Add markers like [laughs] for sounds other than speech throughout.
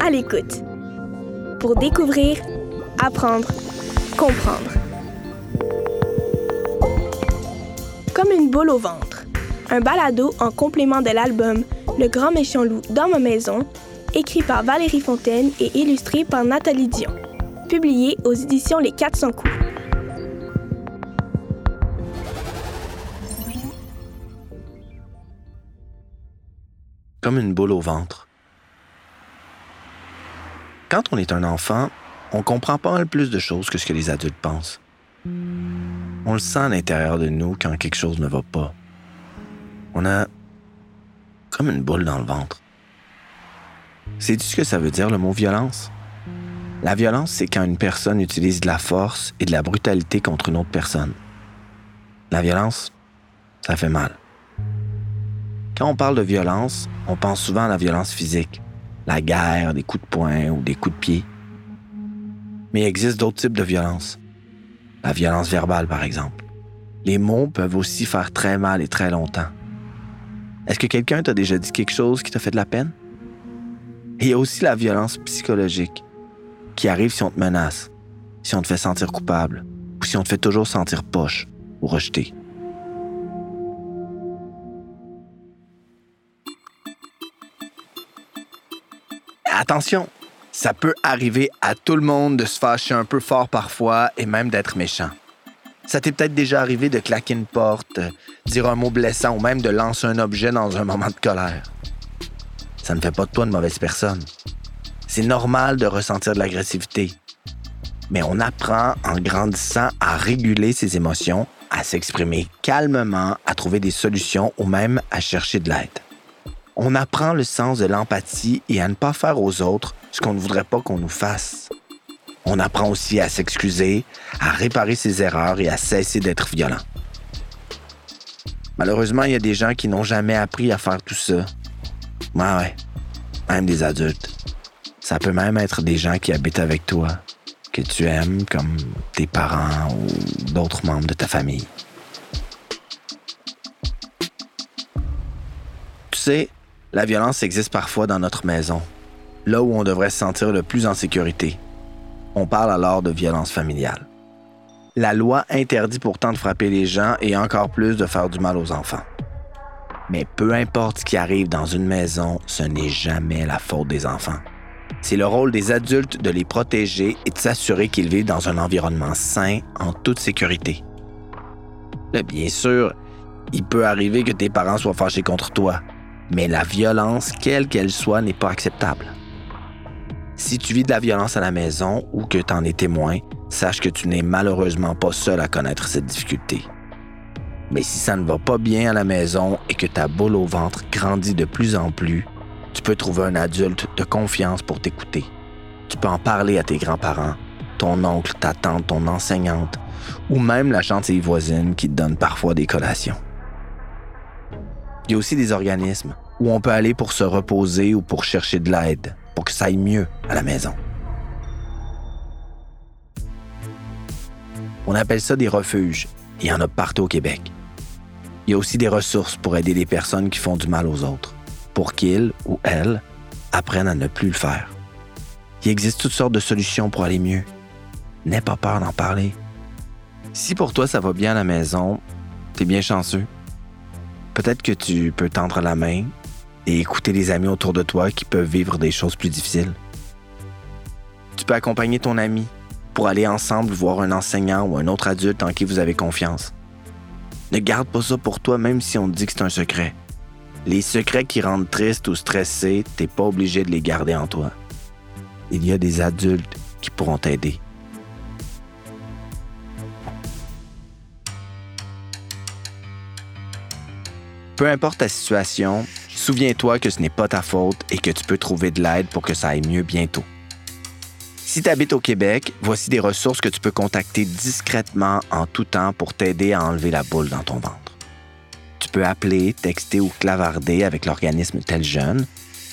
À l'écoute. Pour découvrir, apprendre, comprendre. Comme une boule au ventre. Un balado en complément de l'album Le grand méchant loup dans ma maison, écrit par Valérie Fontaine et illustré par Nathalie Dion. Publié aux éditions Les 400 coups. Comme une boule au ventre. Quand on est un enfant, on comprend pas mal plus de choses que ce que les adultes pensent. On le sent à l'intérieur de nous quand quelque chose ne va pas. On a comme une boule dans le ventre. Sais-tu ce que ça veut dire le mot violence? La violence, c'est quand une personne utilise de la force et de la brutalité contre une autre personne. La violence, ça fait mal. Quand on parle de violence, on pense souvent à la violence physique, la guerre, des coups de poing ou des coups de pied. Mais il existe d'autres types de violence. La violence verbale, par exemple. Les mots peuvent aussi faire très mal et très longtemps. Est-ce que quelqu'un t'a déjà dit quelque chose qui t'a fait de la peine? Il y a aussi la violence psychologique, qui arrive si on te menace, si on te fait sentir coupable, ou si on te fait toujours sentir poche ou rejeté. Attention, ça peut arriver à tout le monde de se fâcher un peu fort parfois et même d'être méchant. Ça t'est peut-être déjà arrivé de claquer une porte, dire un mot blessant ou même de lancer un objet dans un [laughs] moment de colère. Ça ne fait pas de toi une mauvaise personne. C'est normal de ressentir de l'agressivité. Mais on apprend en grandissant à réguler ses émotions, à s'exprimer calmement, à trouver des solutions ou même à chercher de l'aide on apprend le sens de l'empathie et à ne pas faire aux autres ce qu'on ne voudrait pas qu'on nous fasse. On apprend aussi à s'excuser, à réparer ses erreurs et à cesser d'être violent. Malheureusement, il y a des gens qui n'ont jamais appris à faire tout ça. Ouais, ouais, même des adultes. Ça peut même être des gens qui habitent avec toi, que tu aimes, comme tes parents ou d'autres membres de ta famille. Tu sais, la violence existe parfois dans notre maison, là où on devrait se sentir le plus en sécurité. On parle alors de violence familiale. La loi interdit pourtant de frapper les gens et encore plus de faire du mal aux enfants. Mais peu importe ce qui arrive dans une maison, ce n'est jamais la faute des enfants. C'est le rôle des adultes de les protéger et de s'assurer qu'ils vivent dans un environnement sain, en toute sécurité. bien sûr, il peut arriver que tes parents soient fâchés contre toi, mais la violence, quelle qu'elle soit, n'est pas acceptable. Si tu vis de la violence à la maison ou que tu en es témoin, sache que tu n'es malheureusement pas seul à connaître cette difficulté. Mais si ça ne va pas bien à la maison et que ta boule au ventre grandit de plus en plus, tu peux trouver un adulte de confiance pour t'écouter. Tu peux en parler à tes grands-parents, ton oncle, ta tante, ton enseignante, ou même la gentille voisine qui te donne parfois des collations. Il y a aussi des organismes où on peut aller pour se reposer ou pour chercher de l'aide, pour que ça aille mieux à la maison. On appelle ça des refuges. Il y en a partout au Québec. Il y a aussi des ressources pour aider les personnes qui font du mal aux autres, pour qu'ils ou elles apprennent à ne plus le faire. Il existe toutes sortes de solutions pour aller mieux. N'aie pas peur d'en parler. Si pour toi ça va bien à la maison, t'es bien chanceux. Peut-être que tu peux tendre la main et écouter les amis autour de toi qui peuvent vivre des choses plus difficiles. Tu peux accompagner ton ami pour aller ensemble voir un enseignant ou un autre adulte en qui vous avez confiance. Ne garde pas ça pour toi même si on te dit que c'est un secret. Les secrets qui rendent triste ou stressé, t'es pas obligé de les garder en toi. Il y a des adultes qui pourront t'aider. Peu importe ta situation, souviens-toi que ce n'est pas ta faute et que tu peux trouver de l'aide pour que ça aille mieux bientôt. Si tu habites au Québec, voici des ressources que tu peux contacter discrètement en tout temps pour t'aider à enlever la boule dans ton ventre. Tu peux appeler, texter ou clavarder avec l'organisme Tel Jeune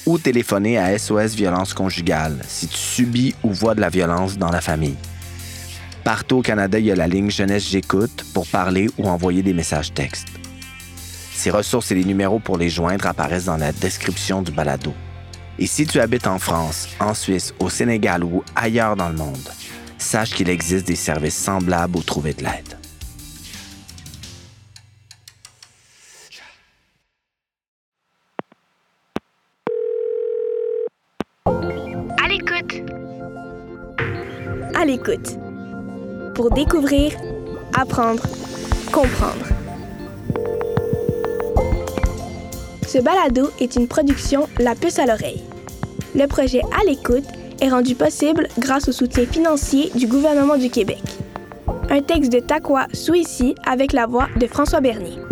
ou téléphoner à SOS Violence Conjugale si tu subis ou vois de la violence dans la famille. Partout au Canada, il y a la ligne Jeunesse J'écoute pour parler ou envoyer des messages textes. Ces ressources et les numéros pour les joindre apparaissent dans la description du balado. Et si tu habites en France, en Suisse, au Sénégal ou ailleurs dans le monde, sache qu'il existe des services semblables ou trouver de l'aide. À l'écoute. À l'écoute. Pour découvrir, apprendre, comprendre. Ce balado est une production La Puce à l'oreille. Le projet À l'écoute est rendu possible grâce au soutien financier du gouvernement du Québec. Un texte de Takwa Souissi avec la voix de François Bernier.